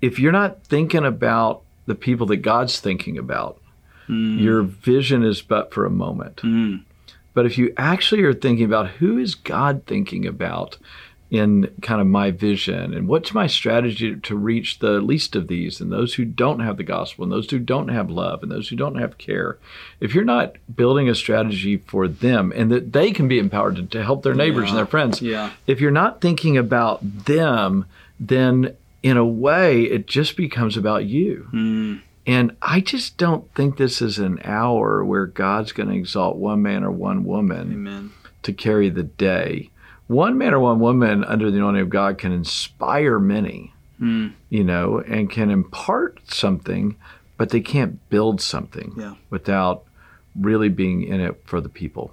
if you're not thinking about the people that God's thinking about, hmm. your vision is but for a moment. Hmm. But if you actually are thinking about who is God thinking about in kind of my vision and what's my strategy to reach the least of these and those who don't have the gospel and those who don't have love and those who don't have care, if you're not building a strategy for them and that they can be empowered to, to help their neighbors and their friends, Yeah. if you're not thinking about them, then in a way it just becomes about you. Hmm. And I just don't think this is an hour where God's going to exalt one man or one woman Amen. to carry the day. One man or one woman under the anointing of God can inspire many, hmm. you know, and can impart something, but they can't build something Yeah. without really being in it for the people.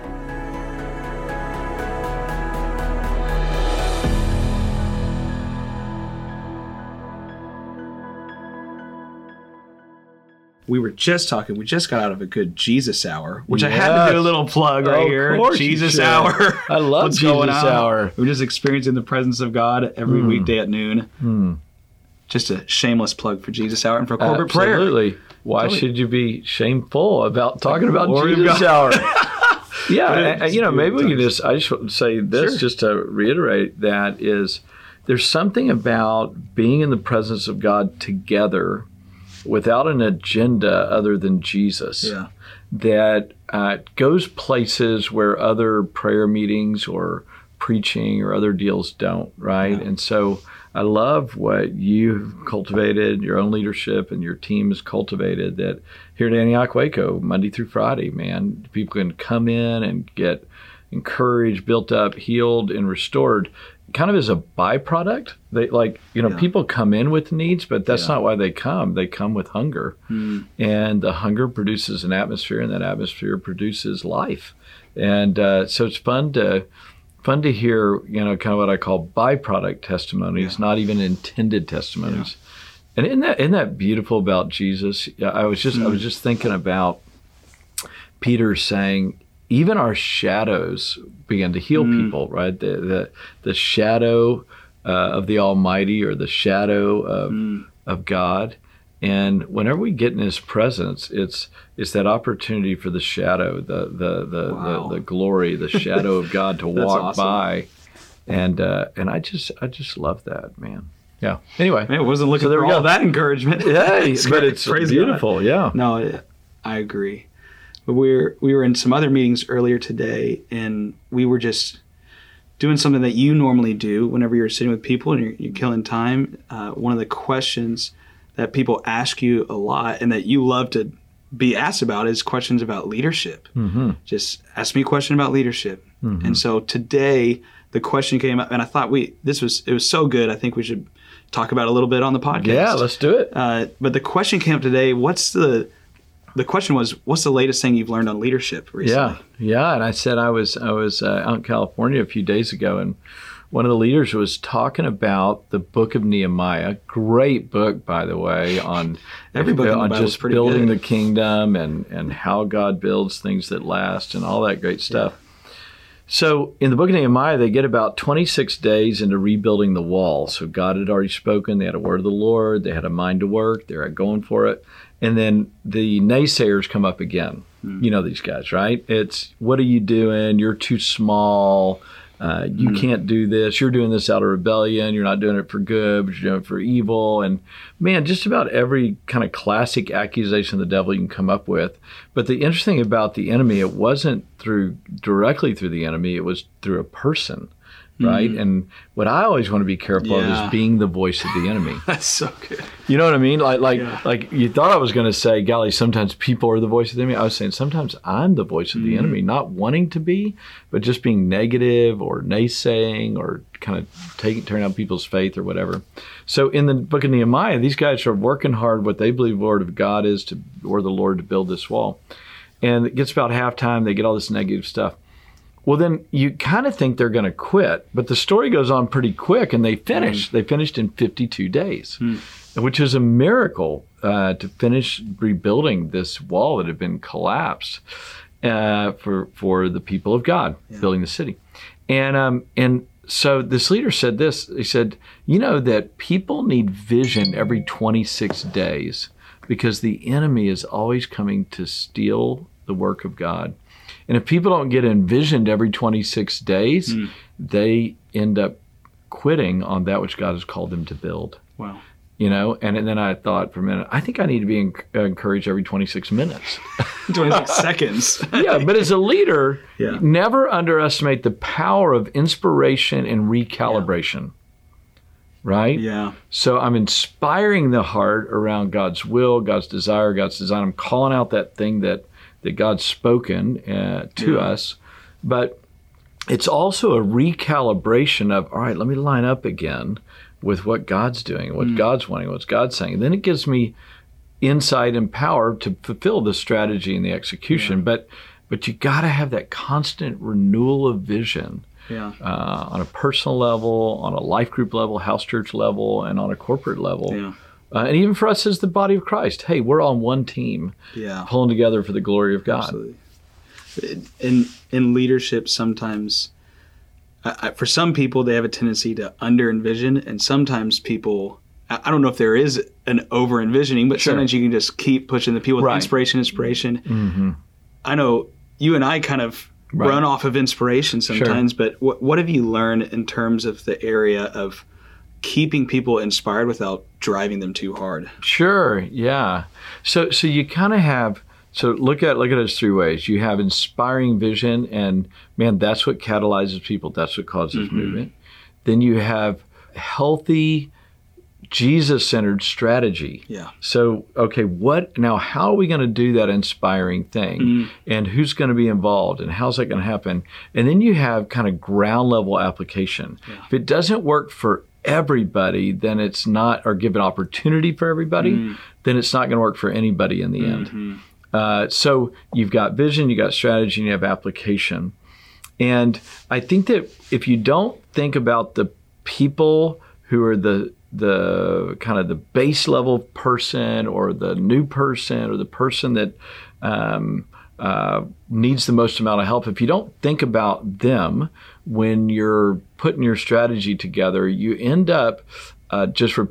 We were just talking. We just got out of a good Jesus hour, which I had to do a little plug right Of here. Jesus hour. I love What's Jesus hour. We're just experiencing the presence of God every weekday at noon. Hmm. Just a shameless plug for Jesus hour and for corporate prayer. Absolutely. Why Totally. should you be shameful about talking about Glory Jesus hour? yeah, you know, maybe we can just, I just want to say this Sure. just to reiterate that is there's something about being in the presence of God together without an agenda other than Jesus Yeah. that uh, goes places where other prayer meetings or preaching or other deals don't, right? And so I love what you've cultivated, your own leadership and your team has cultivated that here at Antioch Waco, Monday through Friday, man, people can come in and get encouraged, built up, healed, and restored kind of as a byproduct. They like, you know, Yeah. people come in with needs, but that's Yeah. not why they come. They come with hunger. And the hunger produces an atmosphere, and that atmosphere produces life. And uh, so it's fun to fun to hear, you know, kind of what I call byproduct testimonies, not even intended testimonies. And isn't that isn't that beautiful about Jesus? I was just I was just thinking about Peter saying, even our shadows begin to heal people, right? The the the shadow uh, of the Almighty or the shadow of of God. And whenever we get in His presence, it's it's that opportunity for the shadow, the the the, Wow. the, the glory, the shadow of God to walk awesome. by, and uh, and I just I just love that man. Yeah. Anyway, Man, I wasn't looking So there for all go. that encouragement. It's but it's Praise God. beautiful. Yeah. No, I agree. But we were we were in some other meetings earlier today, and we were just doing something that you normally do whenever you're sitting with people and you're, you're killing time. Uh, one of the questions that people ask you a lot, and that you love to be asked about, is questions about leadership. Mm-hmm. Just ask me a question about leadership. And so today the question came up, and I thought we this was it was so good. I think we should talk about it a little bit on the podcast. Yeah. Let's do it. Uh, but the question came up today. What's the the question was? What's the latest thing you've learned on leadership recently? Yeah, yeah. And I said I was I was uh, out in California a few days ago, and one of the leaders was talking about the Book of Nehemiah. Great book, by the way, on Every book on just building good. the kingdom and and how God builds things that last and all that great stuff. So in the book of Nehemiah, they get about 26 days into rebuilding the wall. So God had already spoken. They had a word of the Lord. They had a mind to work. They're going for it. And then the naysayers come up again. You know these guys, right? It's what are you doing? You're too small. Uh, you can't do this. You're doing this out of rebellion. You're not doing it for good, but you're doing it for evil. And man, just about every kind of classic accusation of the devil you can come up with. But the interesting about the enemy, it wasn't through directly through the enemy. It was through a person, right? Mm. And what I always want to be careful of is being the voice of the enemy. That's so good. You know what I mean? Like, like, Yeah. like you thought I was going to say, golly, sometimes people are the voice of the enemy. I was saying sometimes I'm the voice of the mm-hmm. enemy, not wanting to be, but just being negative or naysaying or kind of taking turning out people's faith or whatever. So in the book of Nehemiah, these guys are working hard. What they believe the word of God is to, or the Lord to build this wall. And it gets about halftime. They get all this negative stuff. Well, then you kind of think they're going to quit, but the story goes on pretty quick, and they finish. Mm. They finished in 52 days, which is a miracle uh, to finish rebuilding this wall that had been collapsed uh, for for the people of God building the city, and um, and so this leader said this. He said, "You know that people need vision every 26 days because the enemy is always coming to steal the work of God." And if people don't get envisioned every 26 days, hmm. they end up quitting on that which God has called them to build. Wow. You know, and, and then I thought for a minute, I think I need to be en- uh, encouraged every 26 minutes. 26 seconds. yeah, but as a leader, Yeah. never underestimate the power of inspiration and recalibration. Right? Yeah. So I'm inspiring the heart around God's will, God's desire, God's design. I'm calling out that thing that that God's spoken uh, to Yeah. us, but it's also a recalibration of all right. Let me line up again with what God's doing, what God's wanting, what God's saying. then it gives me insight and power to fulfill the strategy and the execution. But but you got to have that constant renewal of vision Yeah. uh, on a personal level, on a life group level, house church level, and on a corporate level. Yeah. Uh, and even for us as the body of Christ, hey, we're on one team, Yeah. pulling together for the glory of God. Absolutely. In in leadership, sometimes I, I, for some people they have a tendency to under envision, and sometimes people. I don't know if there is an over envisioning, but Sure. sometimes you can just keep pushing the people with Right. inspiration, inspiration. hmm I know you and I kind of Right. run off of inspiration sometimes, but what what have you learned in terms of the area of keeping people inspired without driving them too hard? Sure, yeah. So so you kind of have so look at look at those three ways. You have inspiring vision, and man, that's what catalyzes people. That's what causes mm-hmm. movement. Then you have healthy, Jesus-centered strategy. Yeah. So, okay, what now? How are we going to do that inspiring thing? Mm-hmm. And who's going to be involved? And how's that going to happen? And then you have kind of ground level application. If it doesn't work for everybody, then it's not, or give an opportunity for everybody, then it's not going to work for anybody in the end. Uh, so you've got vision, you've got strategy, and you have application. And I think that if you don't think about the people who are the the kind of the base level person or the new person or the person that um, uh, needs the most amount of help, if you don't think about them when you're putting your strategy together, you end up uh, just re-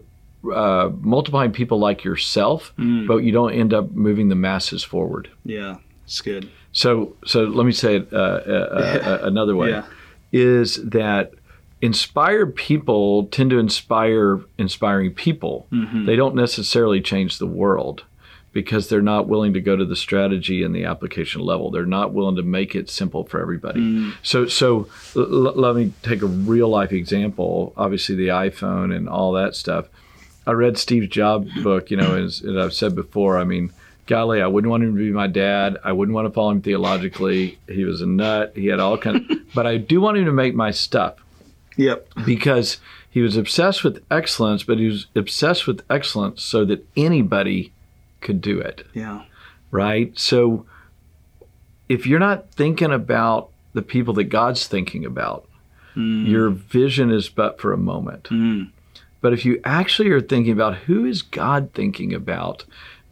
uh, multiplying people like yourself, but you don't end up moving the masses forward. Yeah. It's good. So, so let me say it uh, uh, uh, another way: Yeah. is that inspired people tend to inspire inspiring people. They don't necessarily change the world because they're not willing to go to the strategy and the application level. They're not willing to make it simple for everybody. Mm. So, so l- l- let me take a real life example. Obviously, the iPhone and all that stuff. I read Steve Jobs' book. You know, as, as I've said before, I mean, golly, I wouldn't want him to be my dad. I wouldn't want to follow him theologically. He was a nut. He had all kind. Of, but I do want him to make my stuff Yep. because he was obsessed with excellence, but he was obsessed with excellence so that anybody could do it, Yeah. right? So if you're not thinking about the people that God's thinking about, your vision is but for a moment. Mm. But if you actually are thinking about who is God thinking about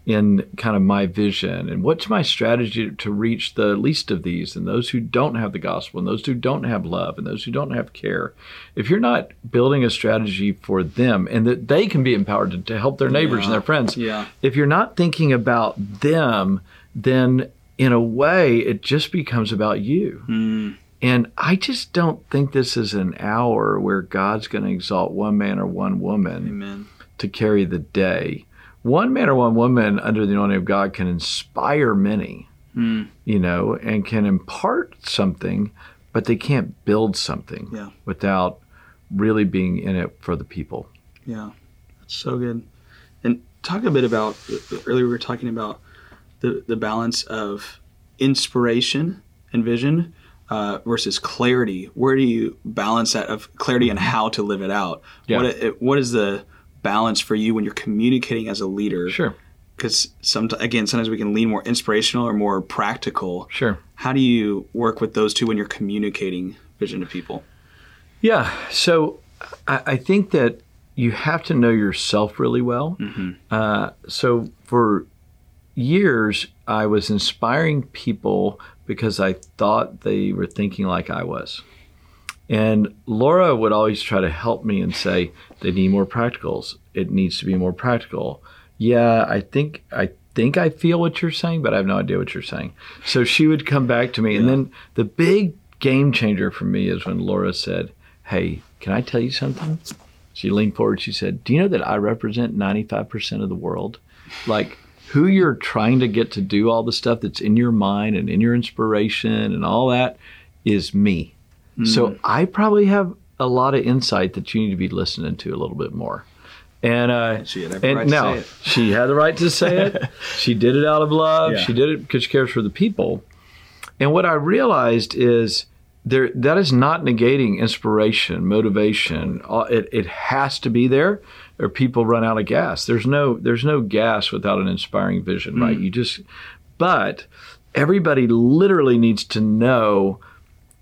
in kind of my vision and what's my strategy to reach the least of these and those who don't have the gospel and those who don't have love and those who don't have care, if you're not building a strategy for them and that they can be empowered to, to help their neighbors and their friends, Yeah. if you're not thinking about them, then in a way it just becomes about you. Mm. And I just don't think this is an hour where God's going to exalt one man or one woman Amen. to carry the day. One man or one woman under the anointing of God can inspire many, Mm. you know, and can impart something, but they can't build something Yeah. without really being in it for the people. Yeah, that's so good. And talk a bit about earlier we were talking about the the balance of inspiration and vision uh, versus clarity. Where do you balance that of clarity and how to live it out? Yeah. What what is the balance for you when you're communicating as a leader? Sure. because some again sometimes we can lean more inspirational or more practical. Sure. How do you work with those two when you're communicating vision to people? Yeah. So I, I think that you have to know yourself really well. Uh, so for years, I was inspiring people because I thought they were thinking like I was. And Laura would always try to help me and say, they need more practicals. It needs to be more practical. Yeah, I think I think I feel what you're saying, but I have no idea what you're saying. So she would come back to me. And then the big game changer for me is when Laura said, Hey, can I tell you something? She leaned forward. She said, Do you know that I represent 95% of the world? Like, who you're trying to get to do all the stuff that's in your mind and in your inspiration and all that is me. So I probably have a lot of insight that you need to be listening to a little bit more. And uh, She had every and right now she had the right to say it. she did it out of love. Yeah. She did it because she cares for the people. And what I realized is there that is not negating inspiration, motivation. Uh, It, it has to be there, or people run out of gas. There's no there's no gas without an inspiring vision, right? You just but everybody literally needs to know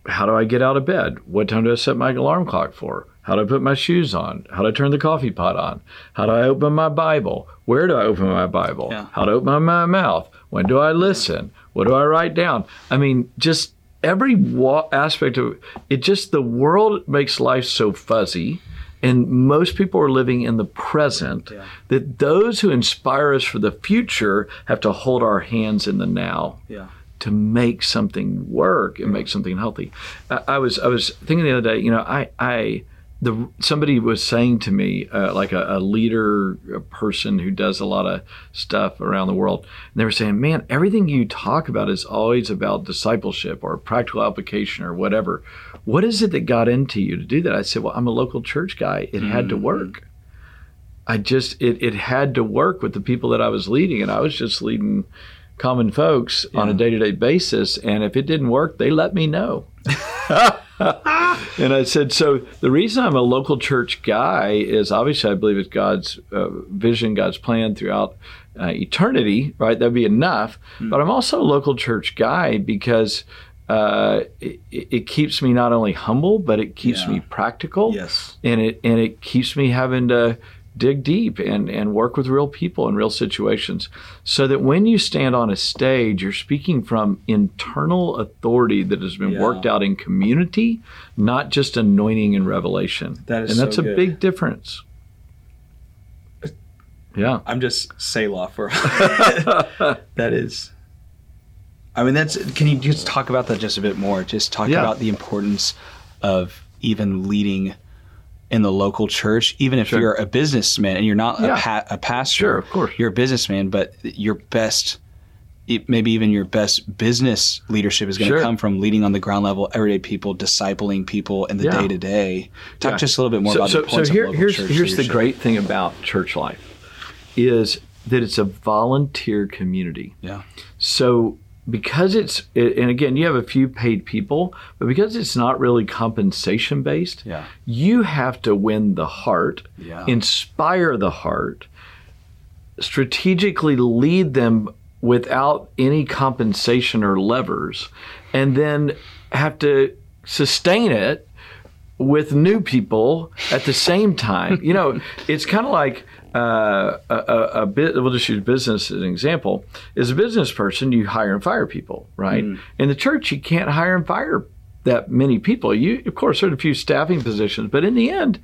how do I get out of bed? What time do I set my alarm clock for? How do I put my shoes on? How do I turn the coffee pot on? How do I open my Bible? Where do I open my Bible? Yeah. How to open my mouth? When do I listen? What do I write down? I mean, just every wa- aspect of it, just the world makes life so fuzzy. And most people are living in the present Yeah. that those who inspire us for the future have to hold our hands in the now Yeah. To make something work and make something healthy. I, I was I was thinking the other day, you know, I I the somebody was saying to me uh, like a, a leader a person who does a lot of stuff around the world and they were saying man everything you talk about is always about discipleship or practical application or whatever. What is it that got into you to do that? I said well i'm a local church guy. It had to work. I just it, it had to work with the people that i was leading and i was just leading common folks on a day-to-day basis and if it didn't work they let me know and I said, so the reason I'm a local church guy is obviously I believe it's God's uh, vision, God's plan throughout uh, eternity, right? That'd be enough. But I'm also a local church guy because uh, it, it keeps me not only humble, but it keeps Yeah. me practical. Yes. And it and it keeps me having to dig deep and, and work with real people in real situations so that when you stand on a stage you're speaking from internal authority that has been Yeah. worked out in community not just anointing and revelation That is and that's so a good. big difference yeah I'm just Selah for that is. I mean, that's. Can you just talk about that just a bit more? Just talk Yeah. about the importance of even leading in the local church, even if Sure. you're a businessman and you're not Yeah. a, pa- a pastor. Sure, of course. You're a businessman, but your best, maybe even your best business leadership is going to Sure. come from leading on the ground level, everyday people, discipling people in the day to day. Talk Yeah. just a little bit more so, about so, the importance so here, of local here's church here's the great thing about church life is that it's a volunteer community Yeah. So because it's and again you have a few paid people, but because it's not really compensation based, Yeah. you have to win the heart, Yeah. inspire the heart, strategically lead them without any compensation or levers, and then have to sustain it with new people at the same time. you know, it's kind of like uh, a, a, a bit. We'll just use business as an example. As a business person, you hire and fire people, right? In the church, you can't hire and fire that many people. You, of course, there's a few staffing positions, but in the end.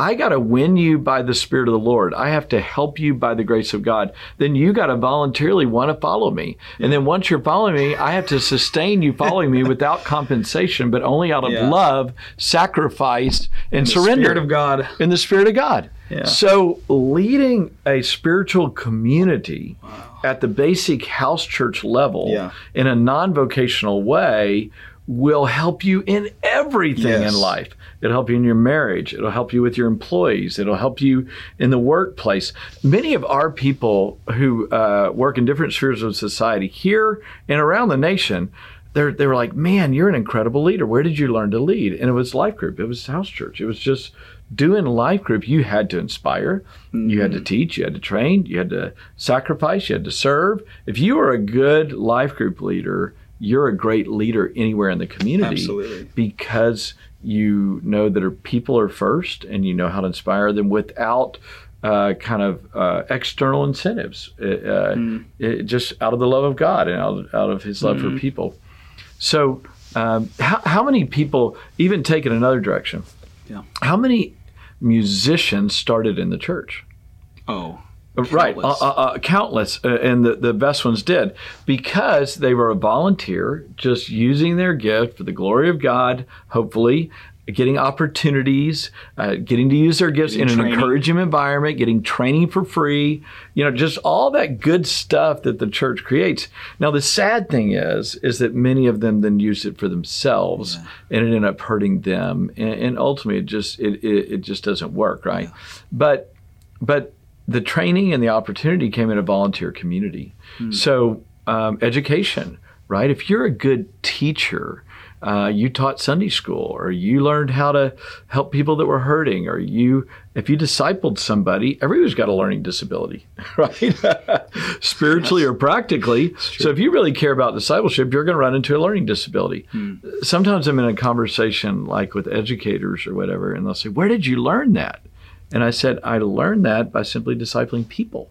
I got to win you by the Spirit of the Lord. I have to help you by the grace of God. Then you got to voluntarily want to follow me. And then once you're following me, I have to sustain you following me without compensation, but only out of Yeah. love, sacrifice, and The surrender. Spirit of God. In the Spirit of God. Yeah. So leading a spiritual community at the basic house church level Yeah. in a non vocational way will help you in everything Yes. in life. It'll help you in your marriage. It'll help you with your employees. It'll help you in the workplace. Many of our people who uh, work in different spheres of society here and around the nation, they're, they were like, man, you're an incredible leader. Where did you learn to lead? And it was life group. It was house church. It was just doing life group. You had to inspire, you had to teach, you had to train, you had to sacrifice, you had to serve. If you are a good life group leader, you're a great leader anywhere in the community Absolutely. because you know that people are first and you know how to inspire them without uh, kind of uh, external incentives, uh, uh, it, just out of the love of God and out, out of His love for people. So, um, how, how many people, even take it another direction, Yeah. how many musicians started in the church? Oh. Right, uh, Countless. uh, uh, countless, uh, and the, the best ones did because they were a volunteer, just using their gift for the glory of God. Hopefully, getting opportunities, uh, getting to use their gifts Getting in an encouraging environment, getting training for free. You know, just all that good stuff that the church creates. Now, the sad thing is, is that many of them then use it for themselves, and it ended up hurting them, and, and ultimately, it just it, it, it just doesn't work, right? But but the training and the opportunity came in a volunteer community. So um, education, right? If you're a good teacher, uh, you taught Sunday school, or you learned how to help people that were hurting, or you, if you discipled somebody, everybody's got a learning disability, right? Spiritually or practically. So if you really care about discipleship, you're going to run into a learning disability. Sometimes I'm in a conversation like with educators or whatever, and they'll say, "Where did you learn that?" And I said, I learned that by simply discipling people.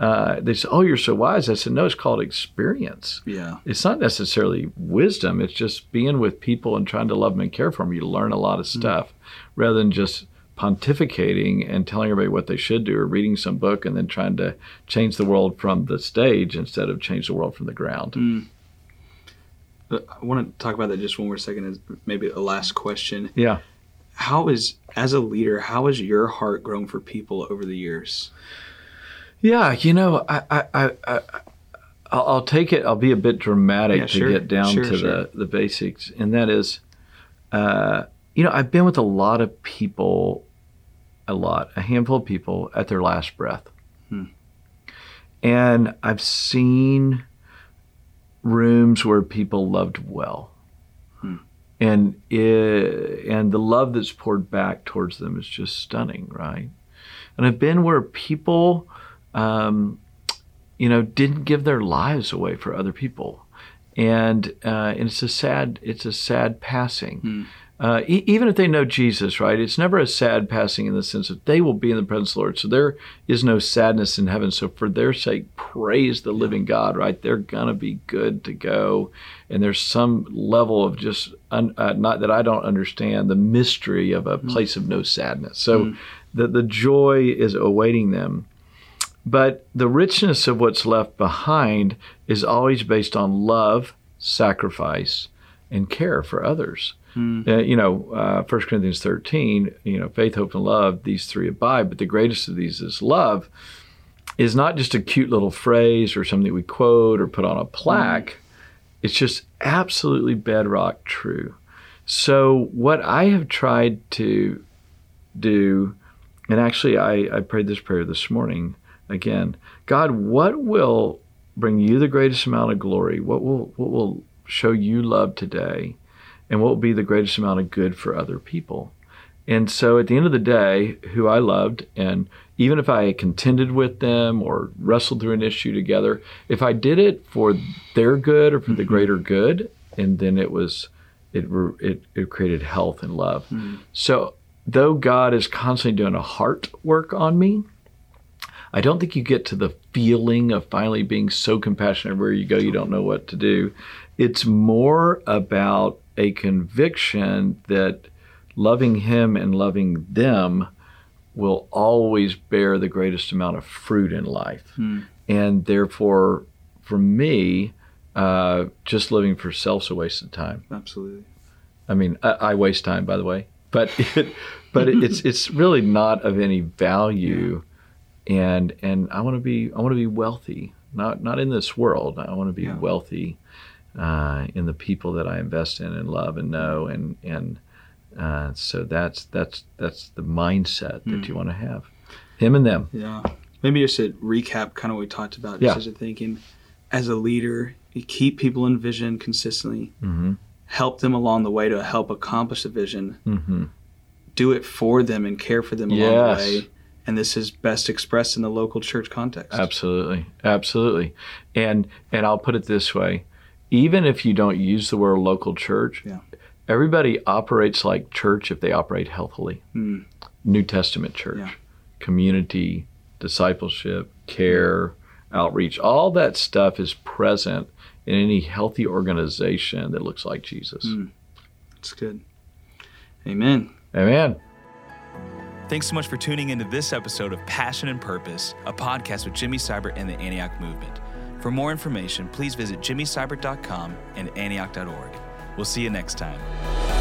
Uh, they said, Oh, you're so wise. I said, No, it's called experience. Yeah. It's not necessarily wisdom. It's just being with people and trying to love them and care for them. You learn a lot of stuff rather than just pontificating and telling everybody what they should do or reading some book and then trying to change the world from the stage instead of change the world from the ground. Uh, I want to talk about that just one more second as maybe a last question. Yeah. How is, as a leader, how has your heart grown for people over the years? Yeah, you know, I, I, I, I I'll, I'll take it. I'll be a bit dramatic Yeah, to sure, get down sure, to sure. the the basics, and that is, uh, you know, I've been with a lot of people, a lot, a handful of people at their last breath, Hmm. and I've seen rooms where people loved well. And it, and the love that's poured back towards them is just stunning, right? And I've been where people, um, you know, didn't give their lives away for other people, and uh, and it's a sad it's a sad passing. Uh, e- even if they know Jesus, right? It's never a sad passing in the sense that they will be in the presence of the Lord. So there is no sadness in heaven. So for their sake, praise the living God, right? They're gonna be good to go, and there's some level of just un, uh, not that I don't understand the mystery of a place of no sadness. So the the joy is awaiting them. But the richness of what's left behind is always based on love, sacrifice, and care for others. Uh, you know, uh, 1 Corinthians 13, you know, faith, hope, and love, these three abide, but the greatest of these is love, is not just a cute little phrase or something we quote or put on a plaque. It's just absolutely bedrock true. So, what I have tried to do, and actually, I, I prayed this prayer this morning again God, what will bring you the greatest amount of glory? What will, what will show you love today? And what will be the greatest amount of good for other people? And so at the end of the day, who I loved, and even if I contended with them or wrestled through an issue together, if I did it for their good or for the mm-hmm. greater good, and then it was, it it, it created health and love. Mm-hmm. So though God is constantly doing a heart work on me, I don't think you get to the feeling of finally being so compassionate where you go, you don't know what to do. It's more about a conviction that loving Him and loving them will always bear the greatest amount of fruit in life. And therefore, for me, uh, just living for self's a waste of time. Absolutely. I mean, I, I waste time, by the way, but it, but it, it's it's really not of any value, and and I want to be I want to be wealthy, not not in this world. I want to be Yeah. wealthy uh, in the people that I invest in and love and know, and and uh, so that's that's that's the mindset Hmm. that you want to have, him and them. Yeah. Maybe just to recap kind of what we talked about, Yeah. just as a thinking. as a leader, you keep people in vision consistently, Mm-hmm. help them along the way to help accomplish the vision, Mm-hmm. do it for them and care for them along the way. And this is best expressed in the local church context. Absolutely, absolutely. And and I'll put it this way: even if you don't use the word local church, Yeah. everybody operates like church if they operate healthily. Mm. New Testament church, Yeah. community, discipleship, care, outreach, all that stuff is present in any healthy organization that looks like Jesus. Mm. That's good. Amen. Amen. Thanks so much for tuning into this episode of Passion and Purpose, a podcast with Jimmy Seibert and the Antioch Movement. For more information, please visit jimmyseibert.com and antioch.org. We'll see you next time.